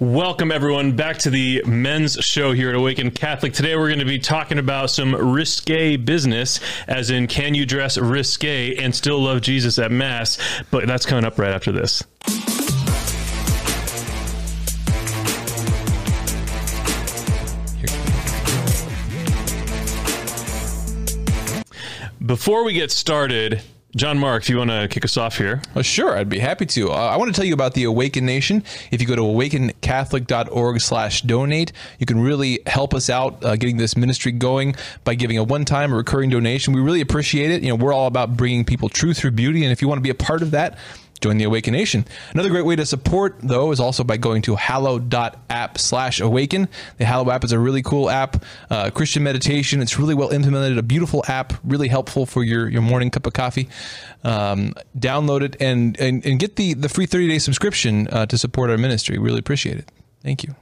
Welcome, everyone, back to the men's show here at Awaken Catholic. Today, we're going to be talking about some risque business, as in, can you dress risque and still love Jesus at Mass? But that's coming up right after this. Before we get started, John Mark, if you want to kick us off here. Uh, sure, I'd be happy to. Uh, I want to tell you about the Awaken Nation. If you go to awakencatholic.org slash donate, you can really help us out uh, getting this ministry going by giving a one-time or recurring donation. We really appreciate it. You know, we're all about bringing people truth through beauty, and if you want to be a part of that, join the Awaken Nation. Another great way to support, though, is also by going to hallow.app slash awaken. The Hallow app is a really cool app, uh, Christian meditation. It's really well implemented, a beautiful app, really helpful for your, your morning cup of coffee. Um, download it and, and, and get the, the free 30 day subscription uh, to support our ministry. Really appreciate it. Thank you.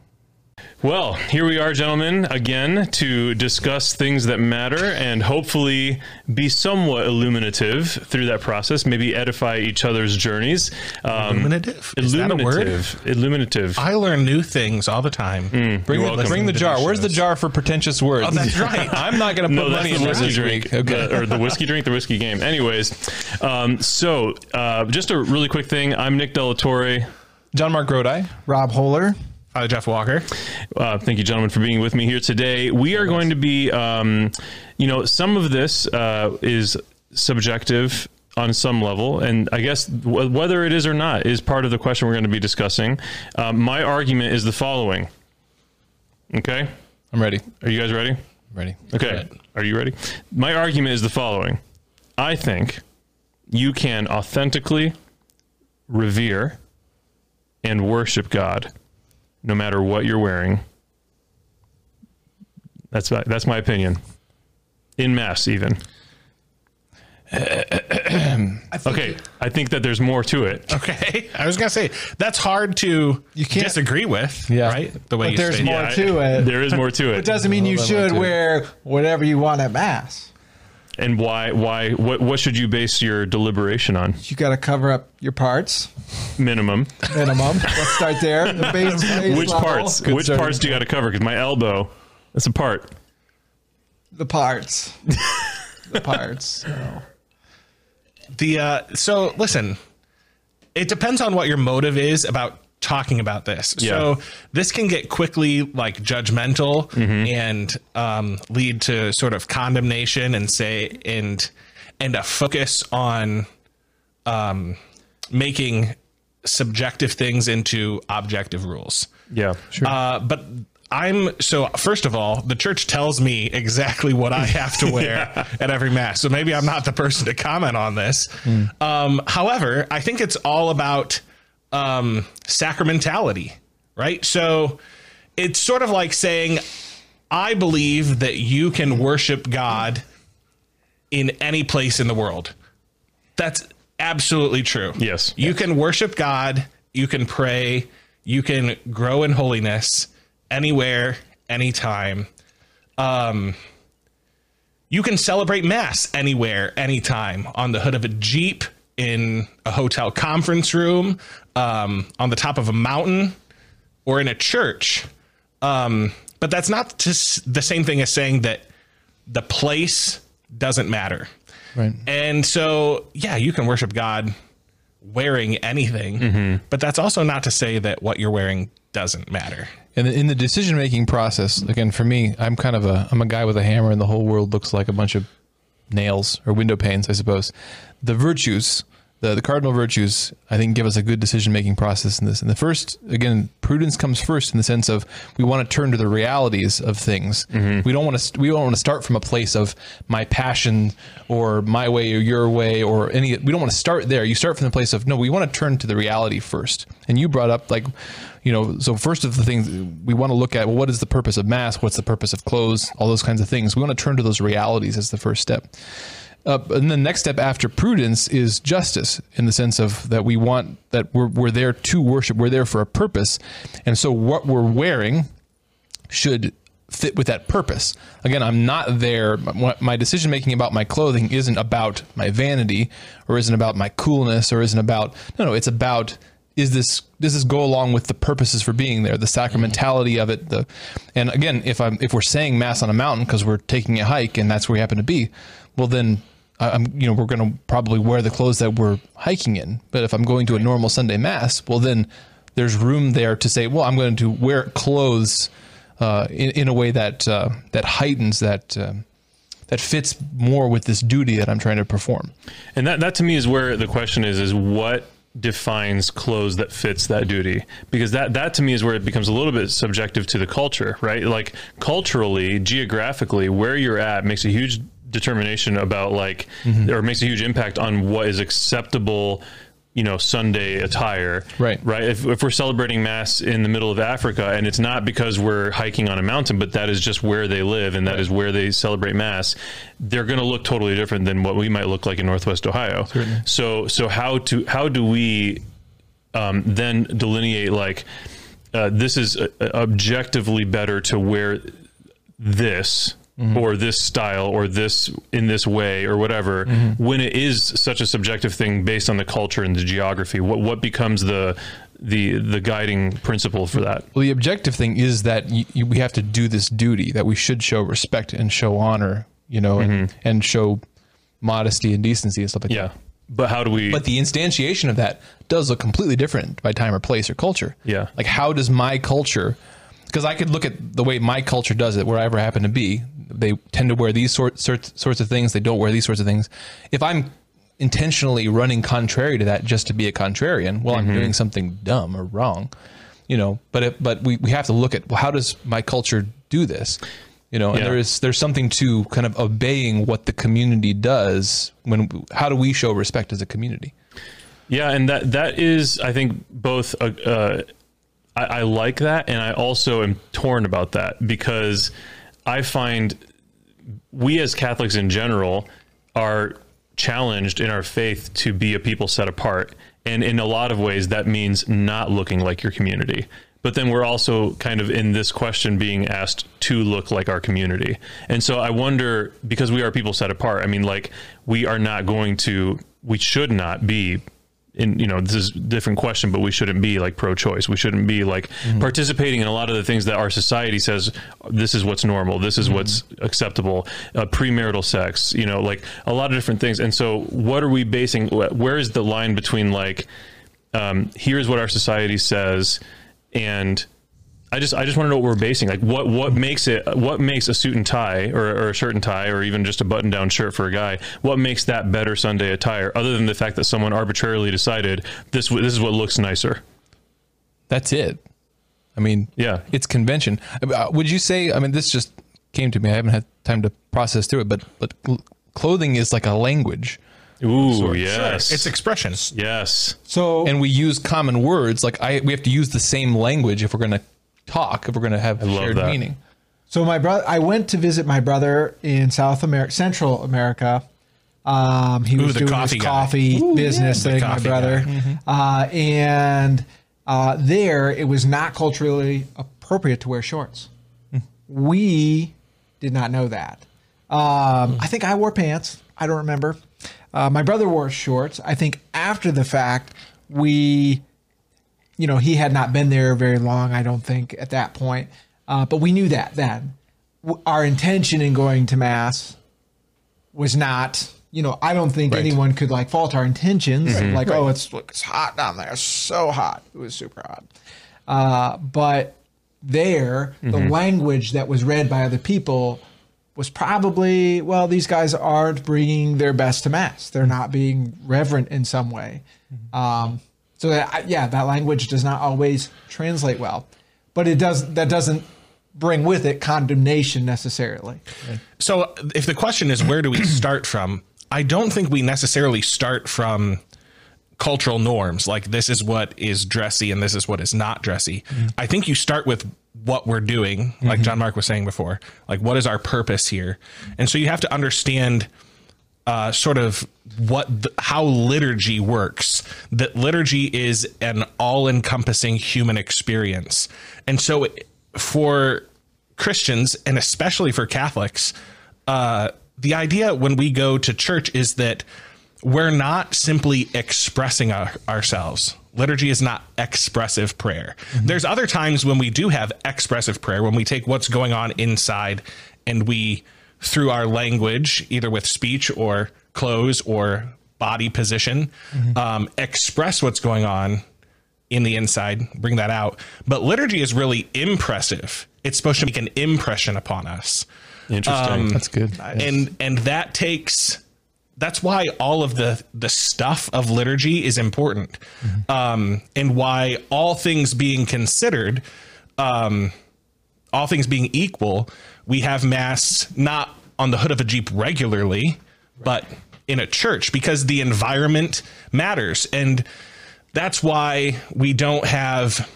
Well, here we are, gentlemen, again to discuss things that matter and hopefully be somewhat illuminative through that process, maybe edify each other's journeys. Um, illuminative? Is illuminative. Illuminative. I learn new things all the time. Mm, bring, the, bring the jar. Where's the jar for pretentious words? Oh, that's right. I'm not going to put no, money in whiskey drink. Okay. The, or the whiskey drink, the whiskey game. Anyways, um, so uh, just a really quick thing. I'm Nick Delatorre. John Mark Grodi. Rob Holler. Father Jeff Walker. Uh, thank you, gentlemen, for being with me here today. We are going to be, um, you know, some of this uh, is subjective on some level, and I guess w- whether it is or not is part of the question we're going to be discussing. Um, my argument is the following. Okay, I'm ready. Are you guys ready? ready. Okay. Are you ready? My argument is the following. I think you can authentically revere and worship God no matter what you're wearing. That's my, that's my opinion. In mass, even. I okay, I think that there's more to it. Okay, I was gonna say that's hard to you can't disagree with. Yeah, right. The way but there's more yeah, to it. There is more to it. It doesn't mean you should wear whatever you want at mass. And why? Why? What? What should you base your deliberation on? You got to cover up your parts. Minimum. Minimum. Let's start there. The base, base Which level. parts? Good Which parts do you got to cover? Because my elbow, that's a part. The parts. the parts. So. The uh, so listen, it depends on what your motive is about talking about this. Yeah. So this can get quickly like judgmental mm-hmm. and um, lead to sort of condemnation and say and and a focus on um, making subjective things into objective rules. Yeah, sure. Uh, but I'm so first of all, the church tells me exactly what I have to wear yeah. at every mass. So maybe I'm not the person to comment on this. Mm. Um, however, I think it's all about um, sacramentality, right? So it's sort of like saying, I believe that you can worship God in any place in the world. That's absolutely true. Yes. You yes. can worship God, you can pray, you can grow in holiness anywhere, anytime. Um, you can celebrate Mass anywhere, anytime on the hood of a Jeep, in a hotel conference room, um, on the top of a mountain, or in a church. Um, but that's not the same thing as saying that the place doesn't matter. Right. And so, yeah, you can worship God wearing anything, mm-hmm. but that's also not to say that what you're wearing doesn't matter. And in the decision making process, again, for me, I'm kind of a I'm a guy with a hammer, and the whole world looks like a bunch of nails or window panes, I suppose. The virtues the, the cardinal virtues, I think, give us a good decision making process in this. And the first, again, prudence comes first in the sense of we want to turn to the realities of things. Mm-hmm. We don't want to we don't want to start from a place of my passion or my way or your way or any. We don't want to start there. You start from the place of no. We want to turn to the reality first. And you brought up like, you know, so first of the things we want to look at. Well, what is the purpose of mass? What's the purpose of clothes? All those kinds of things. We want to turn to those realities as the first step. Uh, and the next step after prudence is justice in the sense of that we want that we're, we're there to worship, we're there for a purpose. And so what we're wearing should fit with that purpose. Again, I'm not there. My decision making about my clothing isn't about my vanity or isn't about my coolness or isn't about, no, no, it's about is this does this go along with the purposes for being there, the sacramentality of it? The and again, if I'm if we're saying mass on a mountain because we're taking a hike and that's where we happen to be, well then I'm you know we're going to probably wear the clothes that we're hiking in. But if I'm going to a normal Sunday mass, well then there's room there to say, well, I'm going to wear clothes uh, in in a way that uh, that heightens that. Um, that fits more with this duty that I'm trying to perform. And that, that to me is where the question is, is what defines clothes that fits that duty? Because that, that to me is where it becomes a little bit subjective to the culture, right? Like culturally, geographically, where you're at makes a huge determination about like, mm-hmm. or makes a huge impact on what is acceptable, you know, Sunday attire. Right. Right. If, if we're celebrating mass in the middle of Africa and it's not because we're hiking on a mountain, but that is just where they live and that is where they celebrate mass, they're going to look totally different than what we might look like in Northwest Ohio. So, so how to, how do we um, then delineate like, uh, this is uh, objectively better to wear this Mm-hmm. or this style or this in this way or whatever mm-hmm. when it is such a subjective thing based on the culture and the geography what what becomes the the the guiding principle for that Well, the objective thing is that you, we have to do this duty that we should show respect and show honor, you know, and, mm-hmm. and show modesty and decency and stuff like yeah that. but how do we But the instantiation of that does look completely different by time or place or culture. Yeah. Like, how does my culture? Because I could look at the way my culture does it, wherever I happen to be. They tend to wear these sort, sort sorts of things. They don't wear these sorts of things. If I'm intentionally running contrary to that just to be a contrarian, well, I'm doing something dumb or wrong, you know. But it, but we, we have to look at well, how does my culture do this? You know, and Yeah. there is there's something to kind of obeying what the community does. When how do we show respect as a community? Yeah, and that that is, I think, both. Uh, uh, I, I like that, and I also am torn about that because I find we as Catholics in general are challenged in our faith to be a people set apart, and in a lot of ways that means not looking like your community. But then we're also kind of in this question being asked to look like our community. And so I wonder because we are people set apart, I mean, like, we are not going to, we should not be in you know this is a different question but we shouldn't be like pro-choice. We shouldn't be like participating in a lot of the things that our society says this is what's normal this is what's acceptable uh, premarital sex you know like a lot of different things. And so what are we basing where is the line between like um, here's what our society says and I just I just want to know what we're basing like what what makes it what makes a suit and tie or, or a shirt and tie or even just a button down shirt for a guy what makes that better Sunday attire other than the fact that someone arbitrarily decided this this is what looks nicer That's it. I mean, Yeah. it's convention. Uh, Would you say? I mean, this just came to me. I haven't had time to process through it, but but clothing is like a language, ooh yes It's expressions. yes So and we use common words. Like I, we have to use the same language if we're going to talk. If we're going to have shared that. meaning. So my brother, I went to visit my brother in South America, Central America. Um, he was the doing coffee his guy. coffee business The thing, my coffee brother. guy. Uh, and uh, there, it was not culturally appropriate to wear shorts. We did not know that. Um, I think I wore pants. I don't remember. Uh, my brother wore shorts. I think after the fact, we you know, he had not been there very long, I don't think, at that point. Uh, but we knew that then. Our intention in going to Mass was not, you know, I don't think anyone could like fault our intentions. Like, oh, it's, look, it's hot down there. It's so hot. It was super hot. Uh, but there, the language that was read by other people was probably, well, these guys aren't bringing their best to Mass. They're not being reverent in some way. Um, so uh, that, yeah, that language does not always translate well, but it does. That doesn't bring with it condemnation necessarily. So if the question is where do we start from, I don't think we necessarily start from cultural norms like this is what is dressy and this is what is not dressy. Mm-hmm. I think you start with what we're doing, like mm-hmm. John Mark was saying before. Like what is our purpose here? And so you have to understand uh, sort of what the, how liturgy works. That liturgy is an all-encompassing human experience, and so for Christians and especially for Catholics, uh, the idea when we go to church is that we're not simply expressing our, ourselves. liturgy is not expressive prayer. There's other times when we do have expressive prayer, when we take what's going on inside and we, through our language, either with speech or clothes or body position, um, express what's going on in the inside, bring that out. But liturgy is really impressive. It's supposed to make an impression upon us Interesting. That's good. and and that takes that's why all of the the stuff of liturgy is important um and why all things being considered um all things being equal we have mass not on the hood of a jeep regularly but in a church because the environment matters and that's why we don't have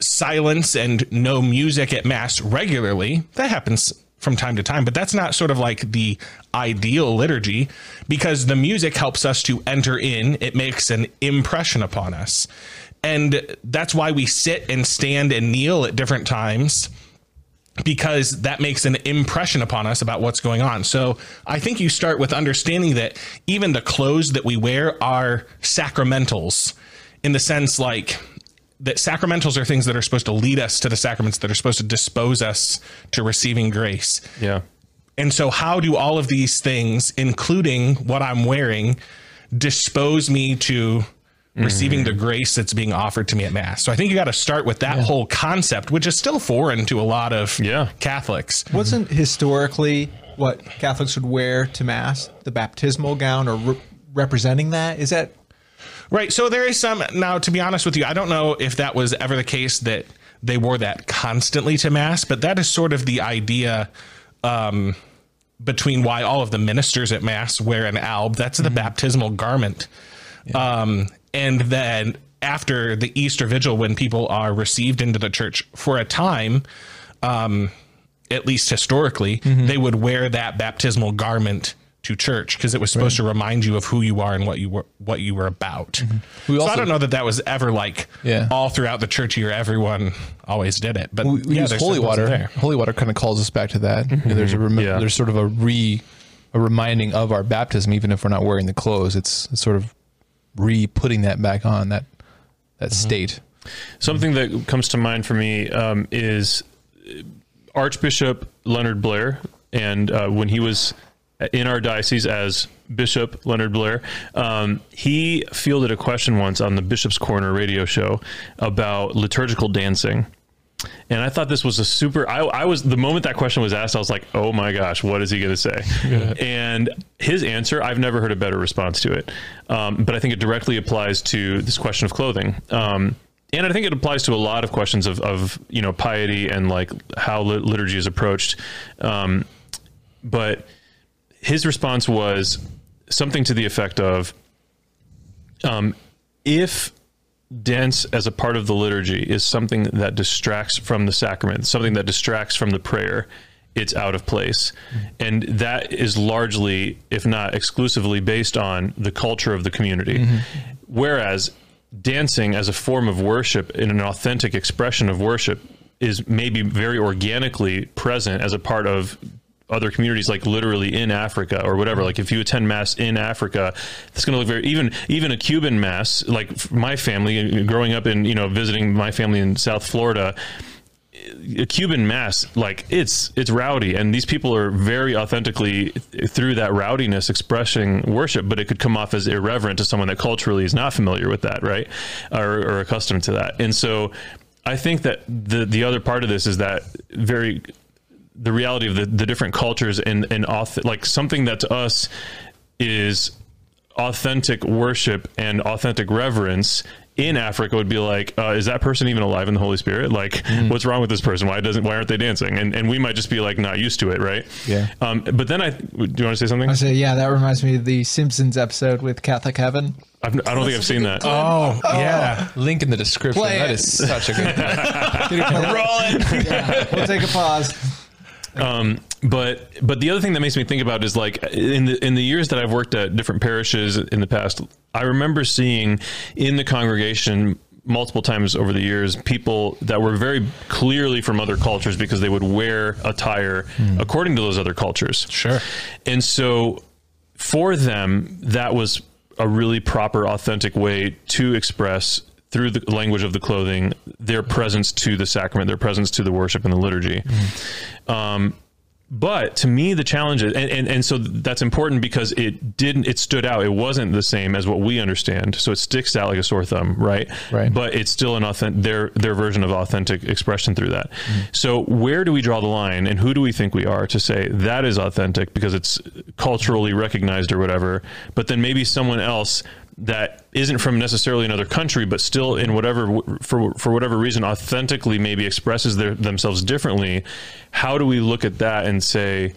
silence and no music at mass regularly. That happens from time to time, but that's not sort of like the ideal liturgy because the music helps us to enter in, it makes an impression upon us. And that's why we sit and stand and kneel at different times because that makes an impression upon us about what's going on. So I think you start with understanding that even the clothes that we wear are sacramentals in the sense like that sacramentals are things that are supposed to lead us to the sacraments that are supposed to dispose us to receiving grace. yeah. And so, how do all of these things, including what I'm wearing, dispose me to receiving the grace that's being offered to me at Mass? So, I think you got to start with that whole concept, which is still foreign to a lot of Yeah. Catholics. Wasn't historically what Catholics would wear to Mass the baptismal gown or re- representing that? Is that Right. So, there is some. Now, to be honest with you, I don't know if that was ever the case that they wore that constantly to Mass, but that is sort of the idea. Um, between why all of the ministers at mass wear an alb that's the baptismal garment um, and then after the easter vigil when people are received into the church for a time um, at least historically mm-hmm. they would wear that baptismal garment to church because it was supposed to remind you of who you are and what you were what you were about mm-hmm. We so also- i don't know that that was ever like Yeah. all throughout the church year everyone always did it but we, we yeah, use holy water. there. Holy water kind of calls us back to that. Mm-hmm. There's a rem- Yeah. there's sort of a re a reminding of our baptism, even if we're not wearing the clothes. It's, it's sort of re putting that back on that that state. Something that comes to mind for me um, is Archbishop Leonard Blair, and uh, when he was in our diocese as Bishop Leonard Blair, um, he fielded a question once on the Bishop's Corner radio show about liturgical dancing. And I thought this was a super. I, I was the moment that question was asked, I was like, "Oh my gosh, what is he going to say?" And his answer, I've never heard a better response to it. Um, but I think it directly applies to this question of clothing. Um, and I think it applies to a lot of questions of, of you know piety and like how lit- liturgy is approached. Um, but his response was something to the effect of, um, if dance as a part of the liturgy is something that distracts from the sacrament, something that distracts from the prayer, it's out of place. Mm-hmm. And that is largely, if not exclusively, based on the culture of the community. Mm-hmm. Whereas dancing as a form of worship in an authentic expression of worship is maybe very organically present as a part of other communities like literally in Africa or whatever. Like if you attend mass in Africa it's going to look very even even a Cuban mass like my family uh, growing up in you know visiting my family in South Florida a Cuban mass, like it's it's rowdy, and these people are very authentically through that rowdiness expressing worship, but it could come off as irreverent to someone that culturally is not familiar with that, right, or, or accustomed to that. And so, I think that the the other part of this is that very the reality of the, the different cultures and and auth- like something that to us is authentic worship and authentic reverence in Africa would be like, uh, is that person even alive in the Holy Spirit? Like, what's wrong with this person? Why doesn't? Why aren't they dancing? And and we might just be like not used to it, right? Yeah. Um, but then I, do you want to say something? I say, yeah, that reminds me of the Simpsons episode with Catholic Heaven. I've, I don't think I've seen that. oh yeah Link in the description. Play That it. is such a good. rolling Yeah, we'll take a pause. Um, but but the other thing that makes me think about is like in the in the years that I've worked at different parishes in the past, I remember seeing in the congregation multiple times over the years people that were very clearly from other cultures because they would wear attire hmm. according to those other cultures. Sure. And so for them that was a really proper authentic way to express through the language of the clothing, their presence to the sacrament, their presence to the worship and the liturgy. Um, but to me, the challenge is, and, and, and so that's important because it didn't, it stood out. It wasn't the same as what we understand. So it sticks out like a sore thumb, right? Right. But it's still an authentic, their, their version of authentic expression through that. So where do we draw the line and who do we think we are to say that is authentic because it's culturally recognized or whatever? But then maybe someone else that isn't from necessarily another country, but still in whatever for for whatever reason authentically maybe expresses their, themselves differently. How do we look at that and say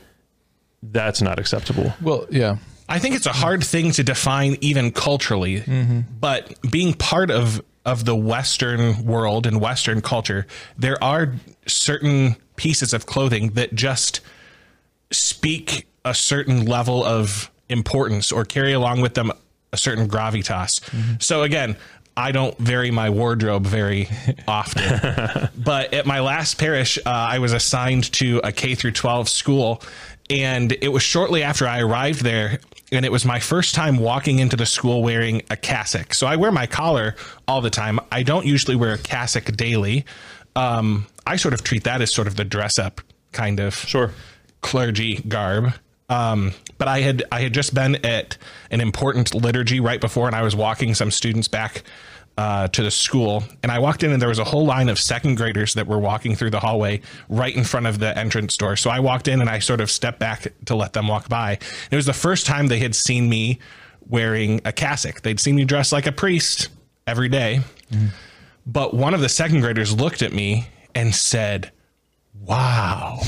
that's not acceptable? Well, yeah. I think it's a hard thing to define even culturally, mm-hmm. but being part of of the Western world and Western culture, there are certain pieces of clothing that just speak a certain level of importance or carry along with them a certain gravitas. So again, I don't vary my wardrobe very often, but at my last parish, uh, I was assigned to a K through 12 school, and it was shortly after I arrived there, and it was my first time walking into the school wearing a cassock. So I wear my collar all the time. I don't usually wear a cassock daily. Um, I sort of treat that as sort of the dress up kind of Sure. clergy garb. Um, but I had I had just been at an important liturgy right before, and I was walking some students back uh, to the school, and I walked in, and there was a whole line of second graders that were walking through the hallway right in front of the entrance door. So I walked in, and I sort of stepped back to let them walk by. It was the first time they had seen me wearing a cassock. They'd seen me dressed like a priest every day. But one of the second graders looked at me and said, Wow.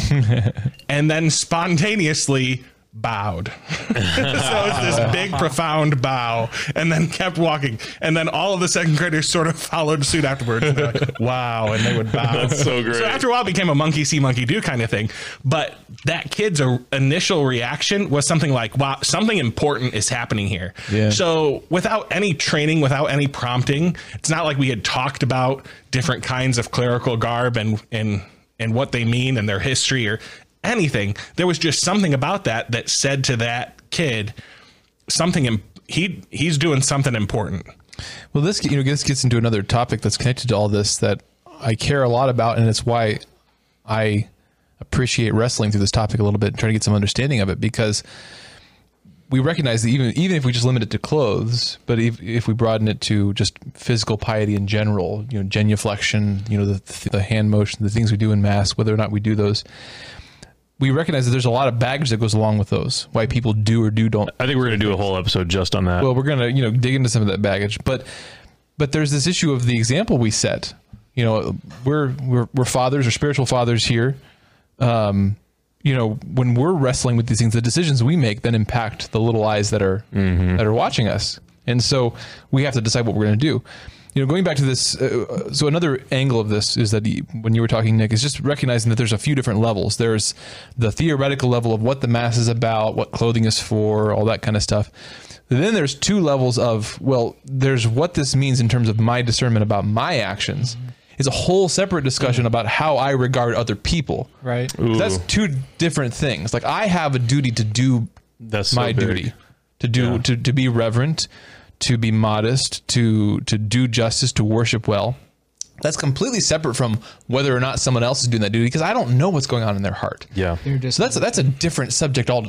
and then spontaneously bowed. so it's this big, profound bow, and then kept walking. And then all of the second graders sort of followed suit afterwards. And like, wow. And they would bow. That's so great. So after a while, it became a monkey see, monkey do kind of thing. But that kid's initial reaction was something like, wow, something important is happening here. Yeah. So without any training, without any prompting, it's not like we had talked about different kinds of clerical garb and, and, and what they mean and their history or anything. There was just something about that that said to that kid something. He he's doing something important. Well, this you know this gets into another topic that's connected to all this that I care a lot about, and it's why I appreciate wrestling through this topic a little bit and trying to get some understanding of it because we recognize that even even if we just limit it to clothes, but if, if we broaden it to just physical piety in general, you know, genuflection, you know, the, the hand motion, the things we do in mass, whether or not we do those, we recognize that there's a lot of baggage that goes along with those. Why people do or do don't I think we're going to do a whole episode just on that. well, we're gonna you know dig into some of that baggage, but but there's this issue of the example we set. You know, we're we're we're fathers or spiritual fathers here. Um, you know, when we're wrestling with these things, the decisions we make then impact the little eyes that are that are watching us, and so we have to decide what we're going to do. You know, going back to this, uh, so another angle of this is that the, when you were talking, Nick, is just recognizing that there's a few different levels. There's the theoretical level of what the mass is about, what clothing is for, all that kind of stuff. Then there's two levels of, well, there's what this means in terms of my discernment about my actions. It's a whole separate discussion about how I regard other people. Right. That's two different things. Like I have a duty to do That's my big. duty to do Yeah. to, to be reverent, to be modest, to to do justice, to worship well. That's completely separate from whether or not someone else is doing that duty because I don't know what's going on in their heart. yeah. They're just So that's that's a different subject. All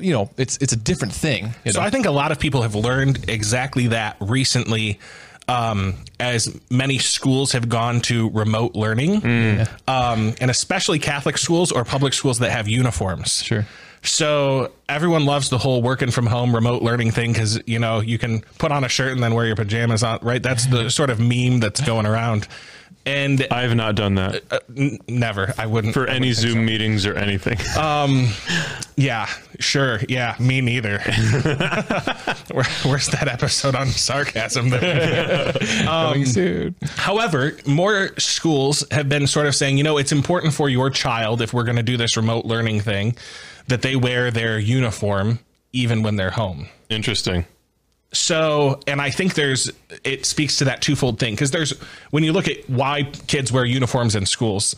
you know, it's it's a different thing. you So? I think a lot of people have learned exactly that recently. Um, as many schools have gone to remote learning, um, and especially Catholic schools or public schools that have uniforms. Sure. So everyone loves the whole working from home remote learning thing because you know you can put on a shirt and then wear your pajamas on. Right? That's the sort of meme that's going around. And I have not done that uh, n- never, I wouldn't for I any wouldn't think Zoom meetings or anything. Um, Yeah, sure. Yeah, me neither. Where, where's that episode on sarcasm? There? Coming soon. However, more schools have been sort of saying, you know, it's important for your child if we're going to do this remote learning thing that they wear their uniform even when they're home. Interesting. So, and I think there's it speaks to that twofold thing because there's when you look at why kids wear uniforms in schools,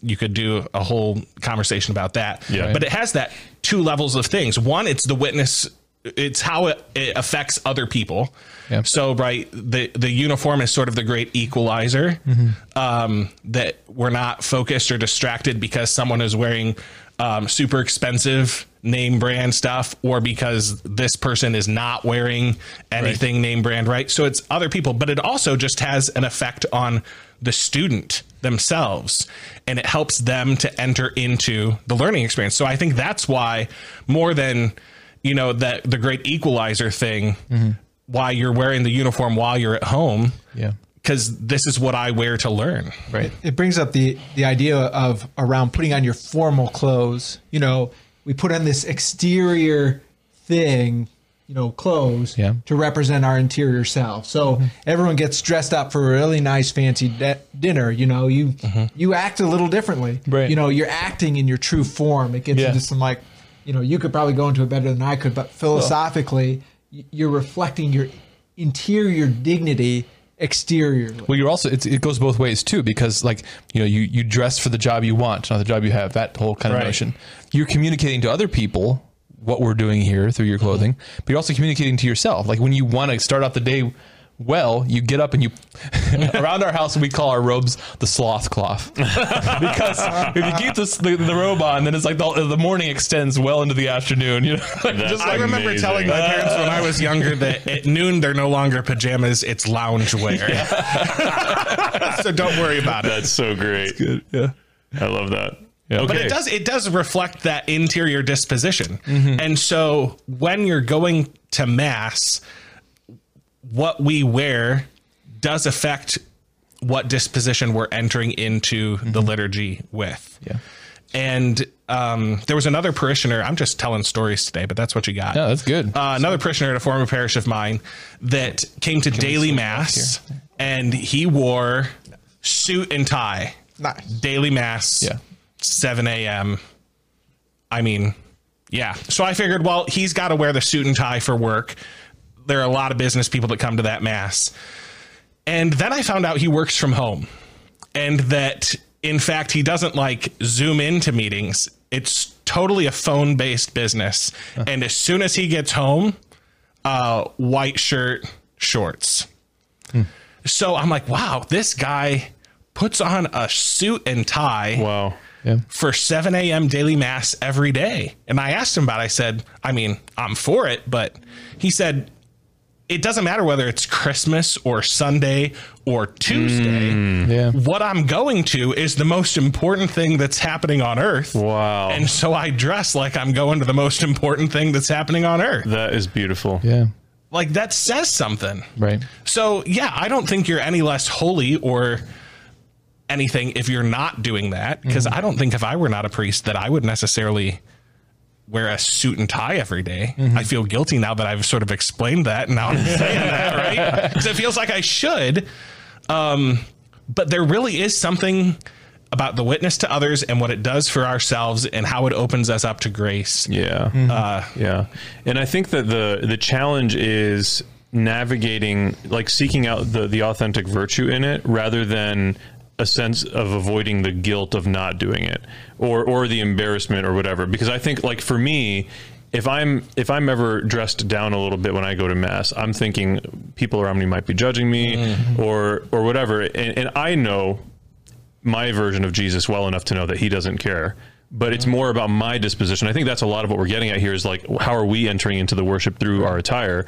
you could do a whole conversation about that. Yeah. But it has that two levels of things. One, it's the witness it's how it, it affects other people. Yeah. So right, the the uniform is sort of the great equalizer. Um, that we're not focused or distracted because someone is wearing um, super expensive name brand stuff, or because this person is not wearing anything name brand. Right. So it's other people, but it also just has an effect on the student themselves and it helps them to enter into the learning experience. So I think that's why more than you know that the great equalizer thing why you're wearing the uniform while you're at home Yeah. Because this is what I wear to learn. Right. it brings up the the idea of around putting on your formal clothes. You know, we put on this exterior thing, you know, clothes Yeah. to represent our interior self. So mm-hmm. everyone gets dressed up for a really nice fancy de- dinner. You know, you mm-hmm. you act a little differently. Right. You know, you're acting in your true form. It gets Yeah. into some like, you know, you could probably go into it better than I could, but philosophically, y you're reflecting your interior dignity exteriorly. Well, you're also it's, it goes both ways too because like you know you you dress for the job you want, not the job you have. That whole kind of Right. notion. You're communicating to other people what we're doing here through your clothing, but you're also communicating to yourself. Like when you want to start off the day well, you get up and you around our house we call our robes the sloth cloth because if you keep this, the, the robe on, then it's like the, the morning extends well into the afternoon. You know, That's just I like remember amazing. telling my parents when I was younger that at noon they're no longer pajamas, it's lounge wear. so don't worry about it. That's so great. yeah. I love that. Yeah. Okay. But it does it does reflect that interior disposition. Mm-hmm. And so when you're going to mass, what we wear does affect what disposition we're entering into the liturgy with. Yeah. And um, there was another parishioner. I'm just telling stories today, but that's what you got. Yeah, that's good. Uh, another parishioner at a former parish of mine that came to daily mass and he wore suit and tie. Nice. Daily mass. Yeah. 7 a.m. I mean, yeah. So I figured, well, he's got to wear the suit and tie for work. There are a lot of business people that come to that mass. And then I found out he works from home and that, in fact, he doesn't like zoom into meetings. It's totally a phone based business. And as soon as he gets home, uh, white shirt, shorts. So I'm like, wow, this guy puts on a suit and tie wow. Yeah. for 7 a.m. daily mass every day. And I asked him about it. I said, I mean, I'm for it, but he said, it doesn't matter whether it's Christmas or Sunday or Tuesday. Mm. Yeah. What I'm going to is the most important thing that's happening on earth. Wow. And so I dress like I'm going to the most important thing that's happening on earth. that is beautiful. Yeah. Like that says something. Right. So, yeah, I don't think you're any less holy or anything if you're not doing that. Because mm-hmm. I don't think if I were not a priest that I would necessarily wear a suit and tie every day. I feel guilty now that I've sort of explained that. And now I'm saying that, right? Because it feels like I should. Um, but there really is something about the witness to others and what it does for ourselves and how it opens us up to grace. Yeah. Uh, Yeah. And I think that the the challenge is navigating like seeking out the the authentic virtue in it rather than a sense of avoiding the guilt of not doing it or or the embarrassment or whatever. Because I think like for me if I'm if I'm ever dressed down a little bit when I go to mass, I'm thinking people around me might be judging me mm-hmm. or or whatever, and, and I know my version of Jesus well enough to know that he doesn't care. But it's mm-hmm. more about my disposition. I think that's a lot of what we're getting at here is like, how are we entering into the worship through our attire?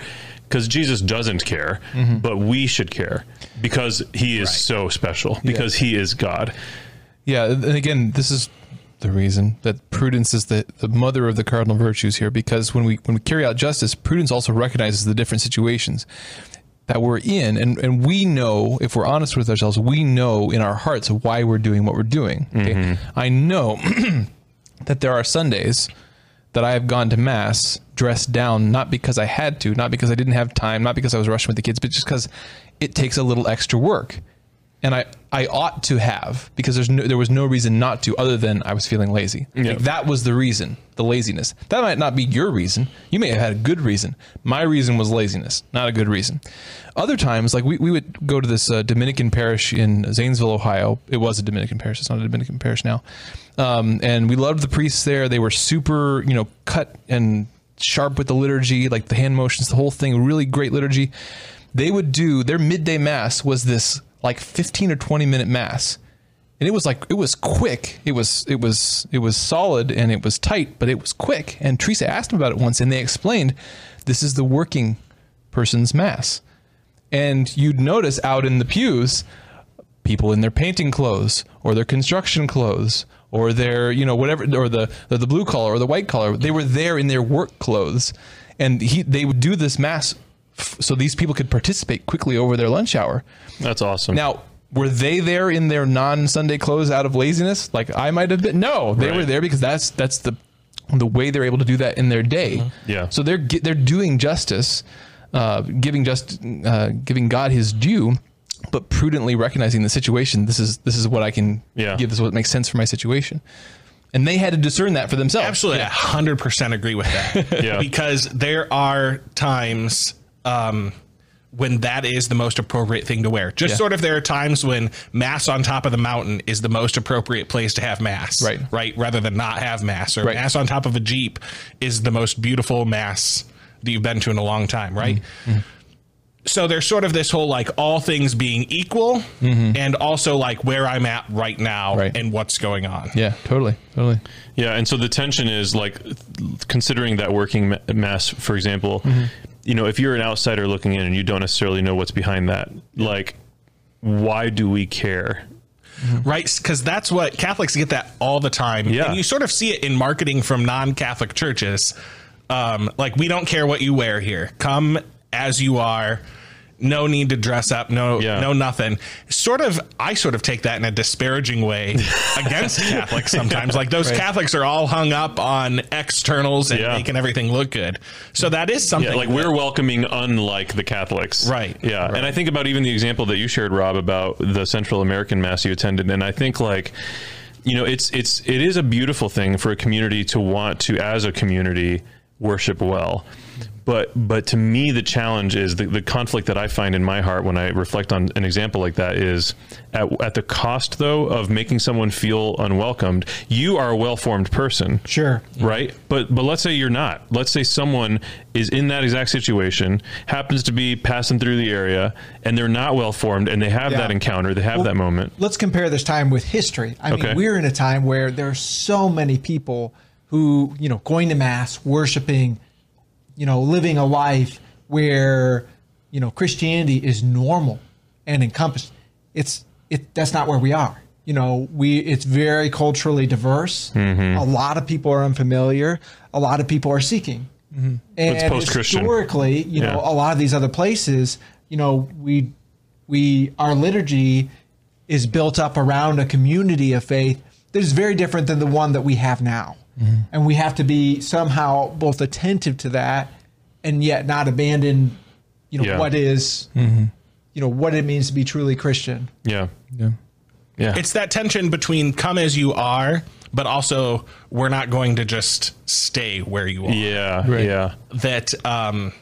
Because Jesus doesn't care, mm-hmm. but we should care because he is so special, because he is God. Yeah, and again, this is the reason that prudence is the, the mother of the cardinal virtues here, because when we when we carry out justice, prudence also recognizes the different situations that we're in, and and we know if we're honest with ourselves, we know in our hearts why we're doing what we're doing. Okay? Mm-hmm. I know that there are Sundays that I have gone to mass dressed down, not because I had to, not because I didn't have time, not because I was rushing with the kids, but just because it takes a little extra work and I, I ought to have because there's no, there was no reason not to other than I was feeling lazy. Like, that was the reason, the laziness. That might not be your reason. You may have had a good reason. My reason was laziness, not a good reason. Other times, like we, we would go to this uh, Dominican parish in Zanesville, Ohio. It was a Dominican parish. It's not a Dominican parish now. Um, and we loved the priests there. They were super, you know, cut and sharp with the liturgy, like the hand motions, the whole thing, really great liturgy. They would do their midday mass was this like 15 or 20 minute mass. And it was like it was quick. It was it was it was solid and it was tight, but it was quick. And Teresa asked them about it once and they explained this is the working person's mass. And you'd notice out in the pews people in their painting clothes or their construction clothes or their you know whatever or the the, blue collar or the white collar they were there in their work clothes and he they would do this mass f- so these people could participate quickly over their lunch hour That's awesome. now were they there in their non-sunday clothes out of laziness like i might have been no they Right. were there because that's that's the the way they're able to do that in their day Yeah. so they're they're doing justice uh, giving just uh, giving god his due but prudently recognizing the situation this is this is what i can Yeah. give this is what makes sense for my situation and they had to discern that for themselves Absolutely, hundred percent agree with that. Yeah. because there are times um, when that is the most appropriate thing to wear. Just Yeah. sort of, there are times when mass on top of the mountain is the most appropriate place to have mass, Right. Right, rather than not have mass, or Right. mass on top of a jeep is the most beautiful mass that you've been to in a long time, right? Mm-hmm. So there's sort of this whole like all things being equal, and also like where I'm at right now Mm-hmm. Right. and what's going on. yeah totally totally Yeah, and so the tension is like considering that working mass, for example. Mm-hmm. You know, if you're an outsider looking in and you don't necessarily know what's behind that, like, why do we care? right? Because that's what Catholics get that all the time. Yeah. And you sort of see it in marketing from non Catholic churches. Um, like, we don't care what you wear here. Come as you are. No need to dress up. No, Yeah. no, nothing. Sort of, I sort of take that in a disparaging way against Catholics sometimes. Like those Catholics are all hung up on externals and Yeah. making everything look good. So that is something. Yeah, like that- we're welcoming, unlike the Catholics, Right, Yeah, and I think about even the example that you shared, Rob, about the Central American mass you attended, and I think like, you know, it's it's it is a beautiful thing for a community to want to, as a community, worship well. But but to me, the challenge is the, the conflict that I find in my heart when I reflect on an example like that is at, at the cost though of making someone feel unwelcomed. You are a well formed person, Sure. right? But but let's say you're not. Let's say someone is in that exact situation, happens to be passing through the area, and they're not well formed, and they have Yeah. that encounter, they have Well, that moment. Let's compare this time with history. I Okay. mean, we're in a time where there are so many people who, you know, going to mass, worshiping, you know, living a life where, you know, Christianity is normal and encompassed. It's it that's not where we are. You know, we it's very culturally diverse. Mm-hmm. A lot of people are unfamiliar. A lot of people are seeking. And It's post-Christian. historically, you know, Yeah. a lot of these other places, you know, we we our liturgy is built up around a community of faith that is very different than the one that we have now. And we have to be somehow both attentive to that and yet not abandon, you know, Yeah. what is, you know, what it means to be truly Christian. Yeah, yeah yeah. it's that tension between come as you are, but also we're not going to just stay where you are. yeah, Right. yeah, That um,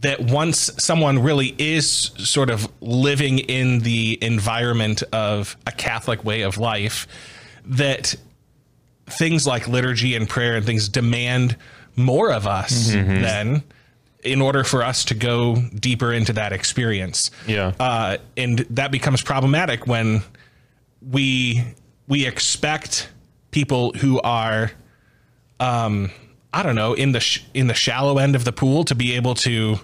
that once someone really is sort of living in the environment of a Catholic way of life, that things like liturgy and prayer and things demand more of us then in order for us to go deeper into that experience. Yeah. Uh, and that becomes problematic when we we expect people who are um I don't know in the sh- in the shallow end of the pool to be able to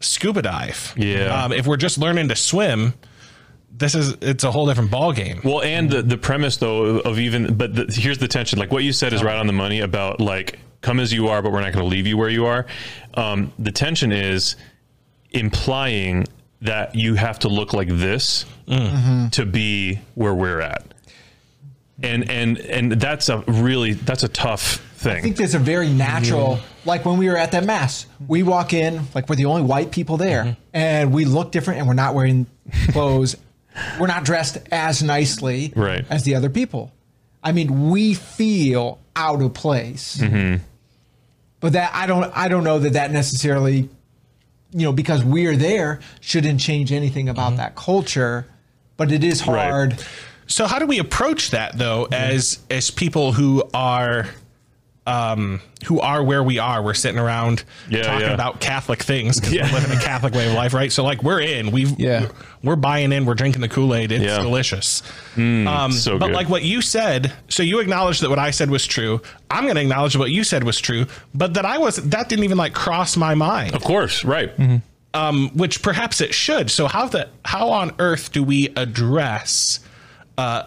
scuba dive. Yeah. Um, if we're just learning to swim, this is it's a whole different ball game. Well, and the the premise though of even, but the, here's the tension. Like what you said is right on the money about like come as you are, but we're not going to leave you where you are. Um, the tension is implying that you have to look like this to be where we're at, and and and that's a really that's a tough thing. I think there's a very natural, like when we were at that mass, we walk in, like we're the only white people there, and we look different, and we're not wearing clothes, we're not dressed as nicely Right. as the other people. I mean, we feel out of place. Mm-hmm. But that I don't, I don't know that that necessarily, you know, because we're there, shouldn't change anything about that culture. But it is Right. hard. So how do we approach that though as as people who are um, who are where we are. We're sitting around Yeah, talking yeah. about Catholic things because Yeah. we're living a Catholic way of life, right? So like we're in, we've Yeah. we're buying in, we're drinking the Kool Aid. It's Yeah. Mm, delicious. um, so but good. like what you said, so you acknowledged that what I said was true. I'm going to acknowledge what you said was true, but that I was that didn't even like cross my mind Of course, right. um, which perhaps it should. So how the how on earth do we address uh,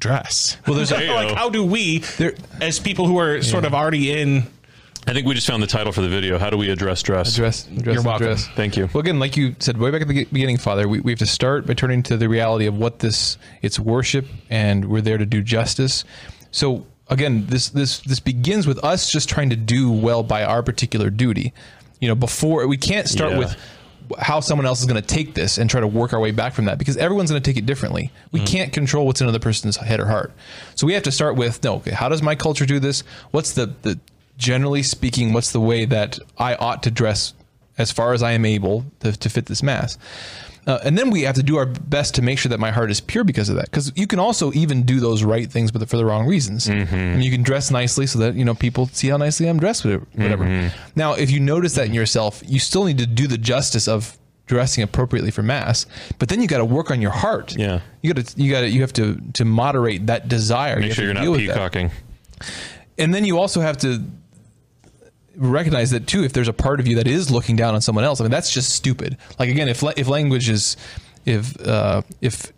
dress? Well, there's- There like how do we, There- as people who are sort of already in, I think we just found the title for the video. How do we address dress? Address, address, You're welcome. address. Thank you. Well, again, like you said way back at the beginning, Father, we, we have to start by turning to the reality of what this it's worship, and we're there to do justice. So again, this this this begins with us just trying to do well by our particular duty. You know, before we can't start Yeah. with how someone else is going to take this and try to work our way back from that because everyone's going to take it differently. We mm. can't control what's in another person's head or heart. So we have to start with no, okay, how does my culture do this? What's the the generally speaking, what's the way that I ought to dress as far as I am able to, to fit this mass? Uh, and then we have to do our best to make sure that my heart is pure because of that. Because you can also even do those right things, but for the wrong reasons. I mean, you can dress nicely so that you know people see how nicely I'm dressed, whatever. whatever. Now, if you notice that in yourself, you still need to do the justice of dressing appropriately for mass. But then you got to work on your heart. Yeah. you got to you got to you have to to moderate that desire. Make have sure you're not peacocking. and then you also have to recognize that too if there's a part of you that is looking down on someone else i mean that's just stupid like again if if language is if uh if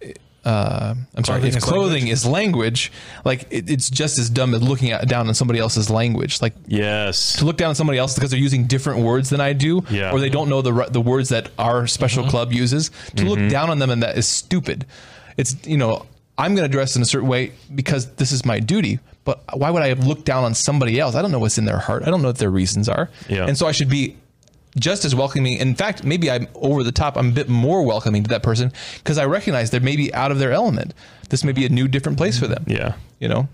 uh, I'm sorry. Clothing If is clothing is language, like it, it's just as dumb as looking at, down on somebody else's language. Like Yes. to look down on somebody else because they're using different words than I do, Yeah. or they don't know the the words that our special club uses. To look down on them and that is stupid. It's you know I'm going to dress in a certain way because this is my duty. But why would I look down on somebody else? I don't know what's in their heart. I don't know what their reasons are. Yeah. And so I should be just as welcoming. In fact, maybe I'm over the top. I'm a bit more welcoming to that person because I recognize they're maybe out of their element. This may be a new, different place for them. Yeah. You know,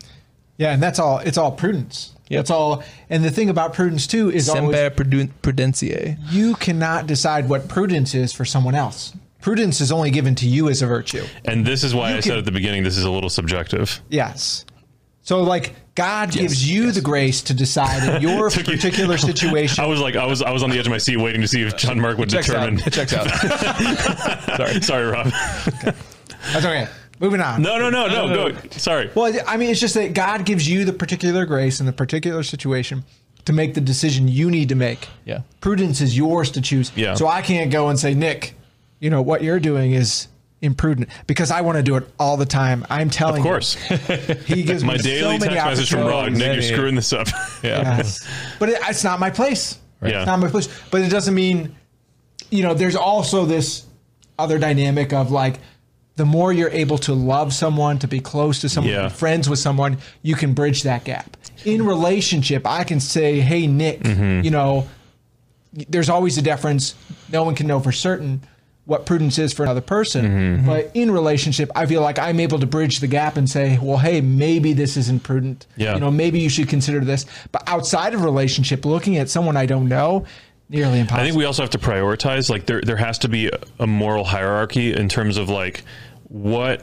Yeah, and that's all. It's all prudence. Yep. It's all. And the thing about prudence too is always semper pruden- prudentiae. you cannot decide what prudence is for someone else. Prudence is only given to you as a virtue. And this is why You I said at the beginning this is a little subjective. Yes. So like God gives you the grace to decide in your you- particular situation. I was like, I was, I was on the edge of my seat waiting to see if John Mark would Checks determine. out. It checks out. Sorry, sorry, Rob. That's okay. Moving on. No, no, no, no. Uh, go. Sorry. Well, I mean, it's just that God gives you the particular grace in the particular situation to make the decision you need to make. Yeah. Prudence is yours to choose. Yeah. So I can't go and say, Nick, you know, what you're doing is imprudent because I want to do it all the time. I'm telling you. Of course. you. He gives My me so daily many text message from opportunities. Nick, you're screwing this up. Yes. But it, it's not my place. Yeah. It's not my place. But it doesn't mean, you know, there's also this other dynamic of like, the more you're able to love someone, to be close to someone, Yeah. friends with someone, you can bridge that gap. In relationship, I can say, "Hey, Nick, Mm-hmm. you know, there's always a difference. No one can know for certain what prudence is for another person. Mm-hmm. But in relationship, I feel like I'm able to bridge the gap and say, well, hey, maybe this isn't prudent. Yeah. You know, maybe you should consider this. But outside of relationship, looking at someone I don't know, nearly impossible. I think we also have to prioritize. Like there, there has to be a moral hierarchy in terms of like what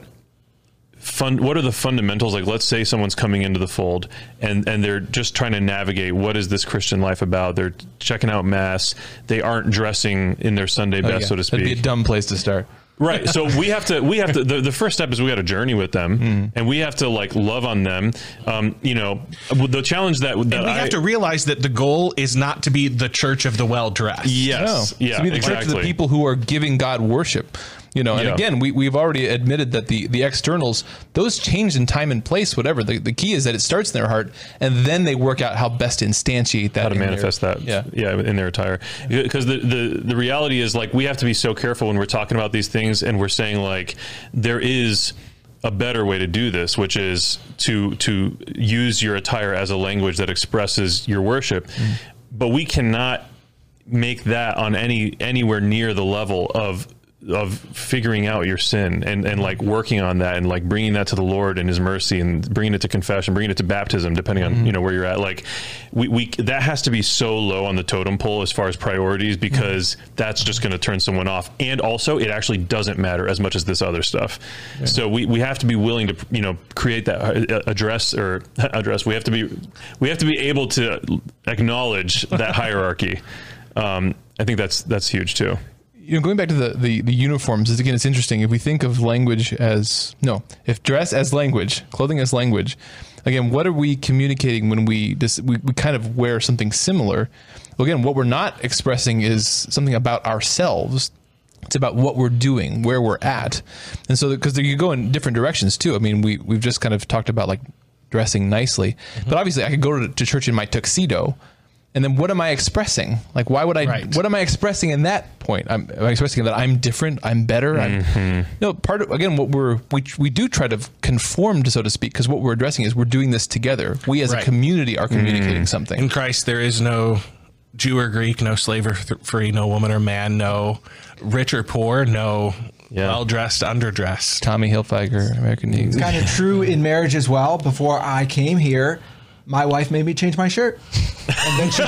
fun. What are the fundamentals? Like, let's say someone's coming into the fold and and they're just trying to navigate what is this Christian life about. They're checking out mass. They aren't dressing in their Sunday best, Oh, Yeah. so to That'd be a dumb place to start. Right. So we have to, we have to, the, the first step is we got to journey with them Mm. and we have to like love on them. Um, you know, the challenge that, that And we I, have to realize that the goal is not to be the church of the well dressed. yes. No. Yeah. to be the exactly. church of the people who are giving God worship. You know, and Yeah. again, we, we've already admitted that the, the externals, those change in time and place, whatever. The, the key is that it starts in their heart and then they work out how best to instantiate that. how to in their- manifest that Yeah. yeah in their attire because the, the the reality is like we have to be so careful when we're talking about these things and we're saying like there is a better way to do this which is to to use your attire as a language that expresses your worship Mm. but we cannot make that on any anywhere near the level of of figuring out your sin and and like working on that and like bringing that to the Lord and His mercy and bringing it to confession, bringing it to baptism, depending on you know where you're at. Like we, we that has to be so low on the totem pole as far as priorities because that's just going to turn someone off. And also, it actually doesn't matter as much as this other stuff. So we, we have to be willing to you know create that uh, address or address. We have to be we have to be able to acknowledge that hierarchy. Um, I think that's that's huge too. You know, going back to the, the, the uniforms, is again, it's interesting. If we think of language as, no, if dress as language, clothing as language, again, what are we communicating when we, dis, we, we kind of wear something similar? Well, again, what we're not expressing is something about ourselves. It's about what we're doing, where we're at. And so, because you go in different directions too. I mean, we, we've just kind of talked about like dressing nicely, mm-hmm. but obviously I could go to, to church in my tuxedo. And then what am I expressing? Like, why would I? Right. What am I expressing in that point? I'm, am I expressing that I'm different, I'm better. I'm, mm-hmm. no, part of again what we're we we do try to conform to, so to speak, because what we're addressing is we're doing this together. We as Right. a community are communicating mm-hmm. something. In Christ, there is no Jew or Greek, no slave or th- free, no woman or man, no rich or poor, no Yeah. well dressed, underdressed. Tommy Hilfiger, American Eagle. kind of true in marriage as well. Before I came here, my wife made me change my shirt, and then she,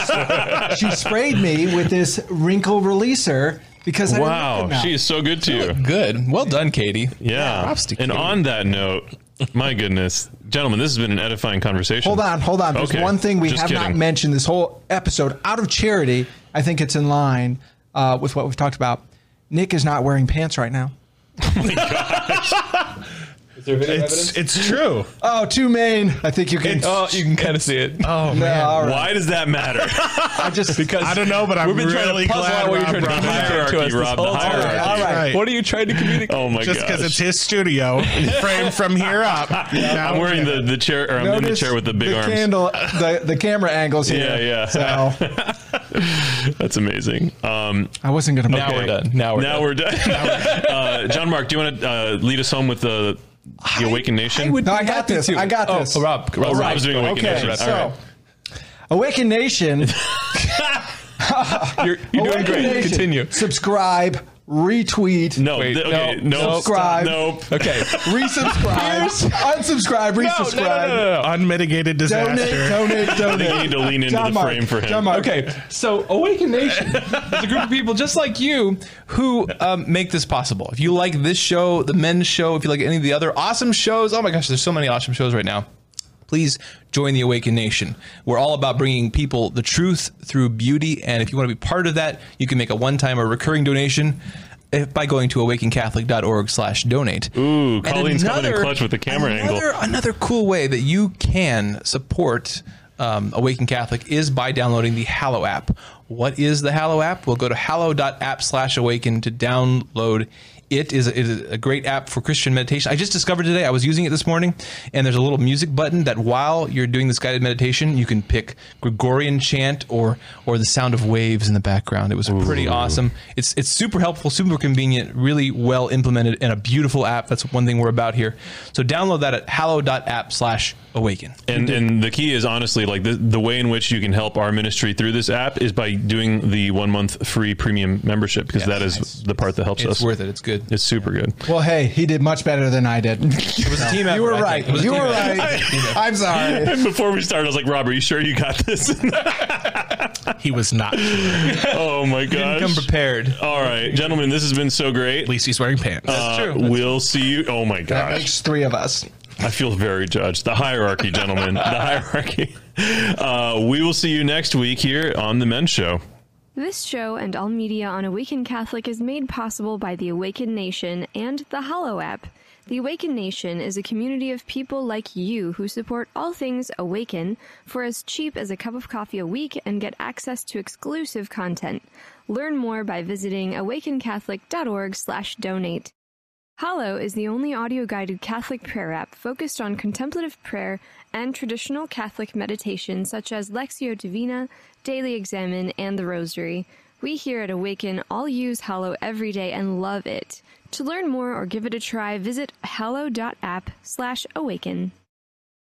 she sprayed me with this wrinkle releaser because I didn't Wow, good she is so good to you. Good. Well done, Katie. Yeah. Props to and Katie. on that note, my goodness, gentlemen, this has been an edifying conversation. Hold on, hold on. There's Okay, one thing we just have not mentioned this whole episode. Out of charity, I think it's in line uh, with what we've talked about. Nick is not wearing pants right now. It's, it's true. Oh, two main. I think you can. Oh, you can kind of see it. Oh, no, man. all right. Why does that matter? I just Because I don't know, but I'm We've been trying to really puzzle glad out what you're Rob trying to brought that communicate to us this Rob, the whole time. hierarchy. All right. What are you trying to communicate? Oh my god! Just because it's his studio, framed from here up. Now I'm wearing the, the chair, or I'm in the chair with the big arms. candle, the the camera angles here. Yeah, yeah. So That's amazing. Um, I wasn't gonna. Now we're done. Now we're now done. we're done. uh, John Mark, do you want to uh, lead us home with the, the Awakened Nation? I would No, I got this. to. I got Oh, this. Oh, Rob. Oh, Rob's doing Awakened Okay, Nation. so All right. Awaken Nation. You're, you're doing great. Nation. Continue. Subscribe, retweet, No, Wait, th- okay, no, no, subscribe. Nope. Okay. resubscribe, unsubscribe, No, no, resubscribe. no, no, no. unmitigated disaster. Donate, donate, I donate. think you need to lean into John the Mark, frame for him. John Mark. Okay, so Awaken Nation is a group of people just like you who um, make this possible. If you like this show, the men's show, if you like any of the other awesome shows, oh my gosh, there's so many awesome shows right now. Please join the Awaken Nation. We're all about bringing people the truth through beauty, and if you want to be part of that, you can make a one-time or recurring donation eh, by going to awakencatholic.org slash donate. Ooh, Colleen's coming in another- clutch with the camera another, angle. Another cool way that you can support um, Awaken Catholic is by downloading the Hallow app. What is the Hallow app? We'll go to hallow.app slash awaken to download it is, it is a great app for Christian meditation. I just discovered today, I was using it this morning, and there's a little music button that while you're doing this guided meditation, you can pick Gregorian chant or or the sound of waves in the background. It was pretty awesome. It's it's super helpful, super convenient, really well implemented, and a beautiful app. That's one thing we're about here. So download that at hallow.app slash awaken. And and the key is honestly like the the way in which you can help our ministry through this app is by doing the one month free premium membership because that is the part that helps us. It's us. worth it. It's good. It's super good. Well, hey, he did much better than I did. It was a team effort. you were I right. think. It was a You team were effort. right. I'm sorry. And before we started, I was like, Rob, are you sure you got this? He was not. At oh my gosh. Come prepared. All right, gentlemen, this has been so great. At least he's wearing pants. Uh, true. We'll see you. Oh my That gosh. makes three of us. I feel very judged. The hierarchy, gentlemen. the hierarchy. Uh, we will see you next week here on The Men's Show. This show and all media on Awaken Catholic is made possible by the Awaken Nation and the Hallow app. The Awaken Nation is a community of people like you who support all things Awaken for as cheap as a cup of coffee a week and get access to exclusive content. Learn more by visiting awakencatholic.org/donate. Hallow is the only audio guided Catholic prayer app focused on contemplative prayer and traditional Catholic meditation such as Lectio Divina, Daily Examen, and the Rosary. We here at Awaken all use Hallow every day and love it. To learn more or give it a try, visit hallow.app slash awaken.